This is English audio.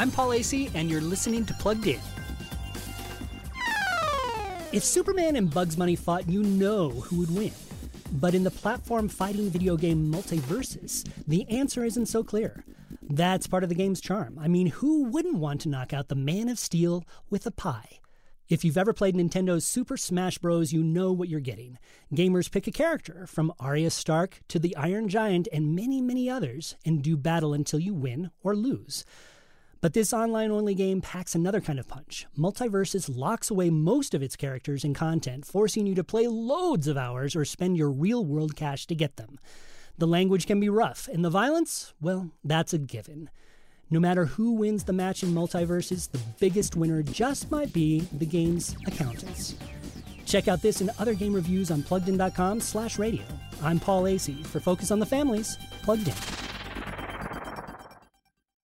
I'm Paul Asay, and you're listening to Plugged In. If Superman and Bugs Bunny fought, you know who would win. But in the platform fighting video game MultiVersus, the answer isn't so clear. That's part of the game's charm. I mean, who wouldn't want to knock out the Man of Steel with a pie? If you've ever played Nintendo's Super Smash Bros., you know what you're getting. Gamers pick a character, from Arya Stark to the Iron Giant and many, many others, and do battle until you win or lose. But this online only game packs another kind of punch. MultiVersus locks away most of its characters and content, forcing you to play loads of hours or spend your real world cash to get them. The language can be rough, and the violence, well, that's a given. No matter who wins the match in MultiVersus, the biggest winner just might be the game's accountants. Check out this and other game reviews on pluggedin.com slash radio. I'm Paul Asay for Focus on the Family's, Plugged In.